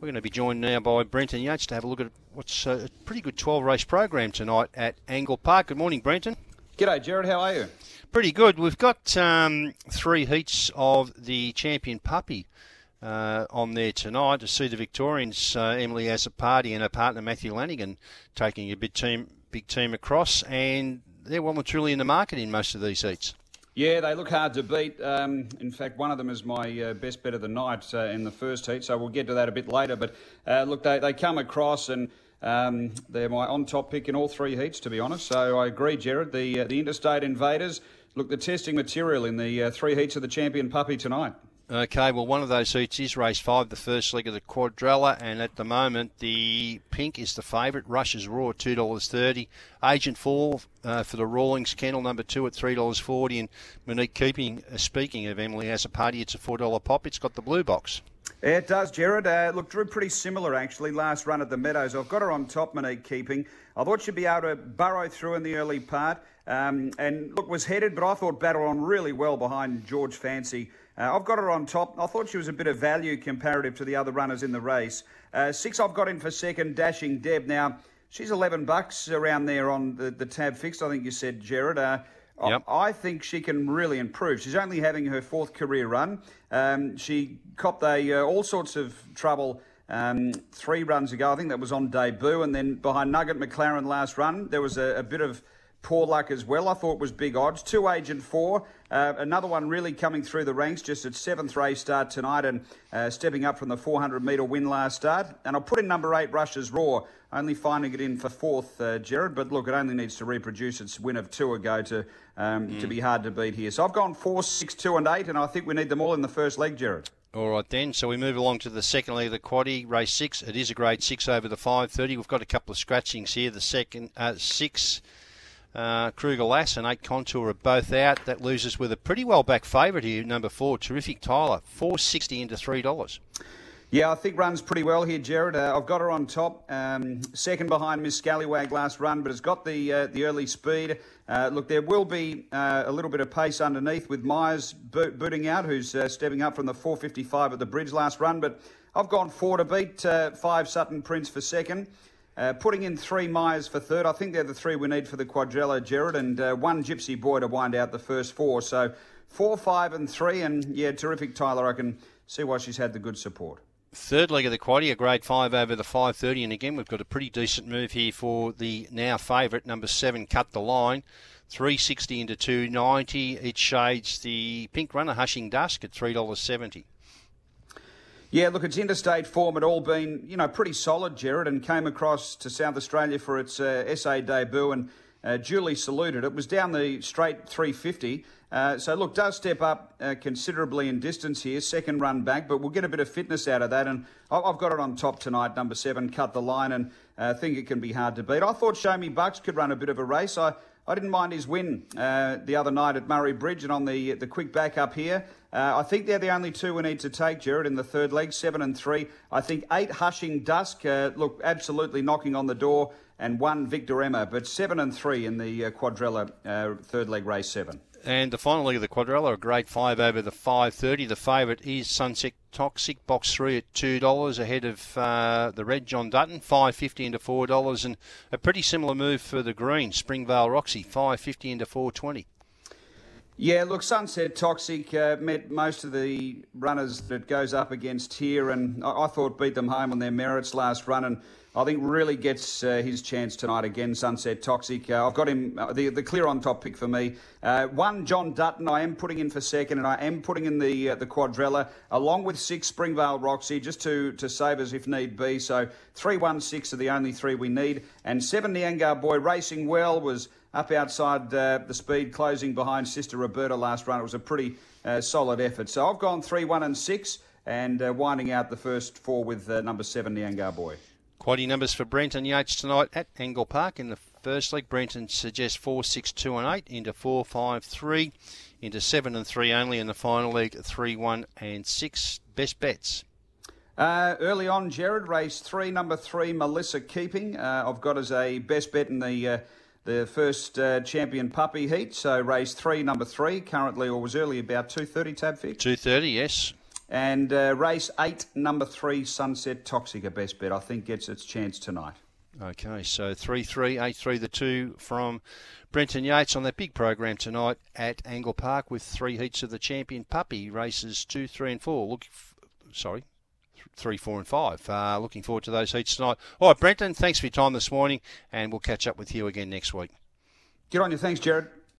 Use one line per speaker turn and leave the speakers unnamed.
We're going to be joined now by Brenton Yates to have a look at what's a pretty good 12 race program tonight at Angle Park. Good morning, Brenton.
G'day, Jared. How are you?
Pretty good. We've got um, three heats of the champion puppy uh, on there tonight to see the Victorians, uh, Emily Party and her partner Matthew Lanigan, taking a big team, big team across, and they're well and truly in the market in most of these heats.
Yeah, they look hard to beat. Um, in fact, one of them is my uh, best bet of the night uh, in the first heat, so we'll get to that a bit later. But uh, look, they, they come across and um, they're my on top pick in all three heats, to be honest. So I agree, Jared. The, uh, the Interstate Invaders, look, the testing material in the uh, three heats of the champion puppy tonight.
Okay, well, one of those heats is race five, the first leg of the quadrella, and at the moment, the pink is the favourite. Rush's Raw, two dollars thirty. Agent Four uh, for the Rawlings kennel, number two at three dollars forty. And Monique Keeping, uh, speaking of Emily as a party, it's a four dollar pop. It's got the blue box.
It does, Jared. Uh, look, drew pretty similar actually last run at the Meadows. I've got her on top, Monique Keeping. I thought she'd be able to burrow through in the early part. Um, and look, was headed, but I thought battled on really well behind George Fancy. Uh, I've got her on top. I thought she was a bit of value comparative to the other runners in the race. Uh, six, I've got in for second, Dashing Deb. Now, she's 11 bucks around there on the, the tab fixed, I think you said, Jared.
Yep.
I think she can really improve. She's only having her fourth career run. Um, she copped a, uh, all sorts of trouble um, three runs ago. I think that was on debut. And then behind Nugget McLaren last run, there was a, a bit of poor luck as well. I thought was big odds. Two Agent Four, uh, another one really coming through the ranks. Just its seventh race start tonight and uh, stepping up from the 400 metre win last start. And I'll put in number eight Rush's Raw, only finding it in for fourth, uh, Jared. But look, it only needs to reproduce its win of two ago to um, to be hard to beat here. So I've gone four, six, two, and eight, and I think we need them all in the first leg, Jared.
All right then, so we move along to the second leg of the quaddy, race six. It is a grade six over the 530. We've got a couple of scratchings here. The second uh, six, uh, Kruger Lass and eight Contour are both out. That loses with a pretty well back favourite here, number four, Terrific Tyler, four sixty into three dollars.
Yeah, I think runs pretty well here, Jared. Uh, I've got her on top, um, second behind Miss Scallywag last run, but it's got the uh, the early speed. Uh, look, there will be uh, a little bit of pace underneath with Myers bo- booting out, who's uh, stepping up from the 455 at the bridge last run. But I've gone four to beat uh, five Sutton Prince for second. Uh, putting in three Myers for third. I think they're the three we need for the quadrella, Jared, and uh, one Gypsy Boy to wind out the first four. So four, five, and three. And yeah, terrific, Tyler. I can see why she's had the good support.
Third leg of the quaddy, a grade five over the 530, and again we've got a pretty decent move here for the now favourite number seven. Cut the line, 360 into 290. It shades the pink runner Hushing Dusk at three dollars seventy.
Yeah, look, its interstate form had all been, you know, pretty solid, Jared, and came across to South Australia for its uh, SA debut and uh, duly saluted. It was down the straight 350. Uh, so, look, does step up uh, considerably in distance here, second run back, but we'll get a bit of fitness out of that. And I've got it on top tonight, number seven, cut the line, and uh, think it can be hard to beat. I thought Show Me Bucks could run a bit of a race. I, I didn't mind his win uh, the other night at Murray Bridge and on the the quick back up here. Uh, I think they're the only two we need to take, Jared, in the third leg, seven and three. I think eight Hushing Dusk, uh, look, absolutely knocking on the door, and one Victor Emma, but seven and three in the uh, quadrella uh, third leg race seven.
And the final leg of the quadrella, a grade five over the 530. The favourite is Sunset Toxic, box three at two dollars, ahead of uh, the red John Dutton, five fifty into four dollars, and a pretty similar move for the green Springvale Roxy, five fifty into four twenty.
Yeah, look, Sunset Toxic uh, met most of the runners that goes up against here, and I, I thought beat them home on their merits last run, and I think really gets uh, his chance tonight again. Sunset Toxic. Uh, I've got him uh, the the clear on top pick for me. Uh, one John Dutton. I am putting in for second, and I am putting in the uh, the quadrella along with six Springvale Roxy just to to save us if need be. So three one six are the only three we need, and seven Niangar Boy racing well was up outside uh, the speed, closing behind Sister Roberta last run. It was a pretty uh, solid effort. So I've gone 3 1 and 6 and uh, winding out the first four with uh, number 7, Niangar Boy.
Quaddy numbers for Brenton Yates tonight at Angle Park in the first leg. Brenton suggests 4, 6, 2 and 8 into 4, 5, 3 into 7 and 3 only in the final leg 3, 1 and 6. Best bets.
Uh, early on, Jared, race three, number three, Melissa Keeping. Uh, I've got as a best bet in the uh, the first uh, champion puppy heat. So race three, number three, currently or was early about two thirty tab fix.
230, yes.
And uh, race eight, number three, Sunset Toxic, a best bet. I think gets its chance tonight.
Okay, so 3 3, 8 3, the two from Brenton Yates on that big program tonight at Angle Park with three heats of the champion puppy races 2, 3, and 4. Look, sorry, 3, 4, and 5. Uh, looking forward to those heats tonight. All right, Brenton, thanks for your time this morning, and we'll catch up with you again next week.
Get on your thanks, Jared.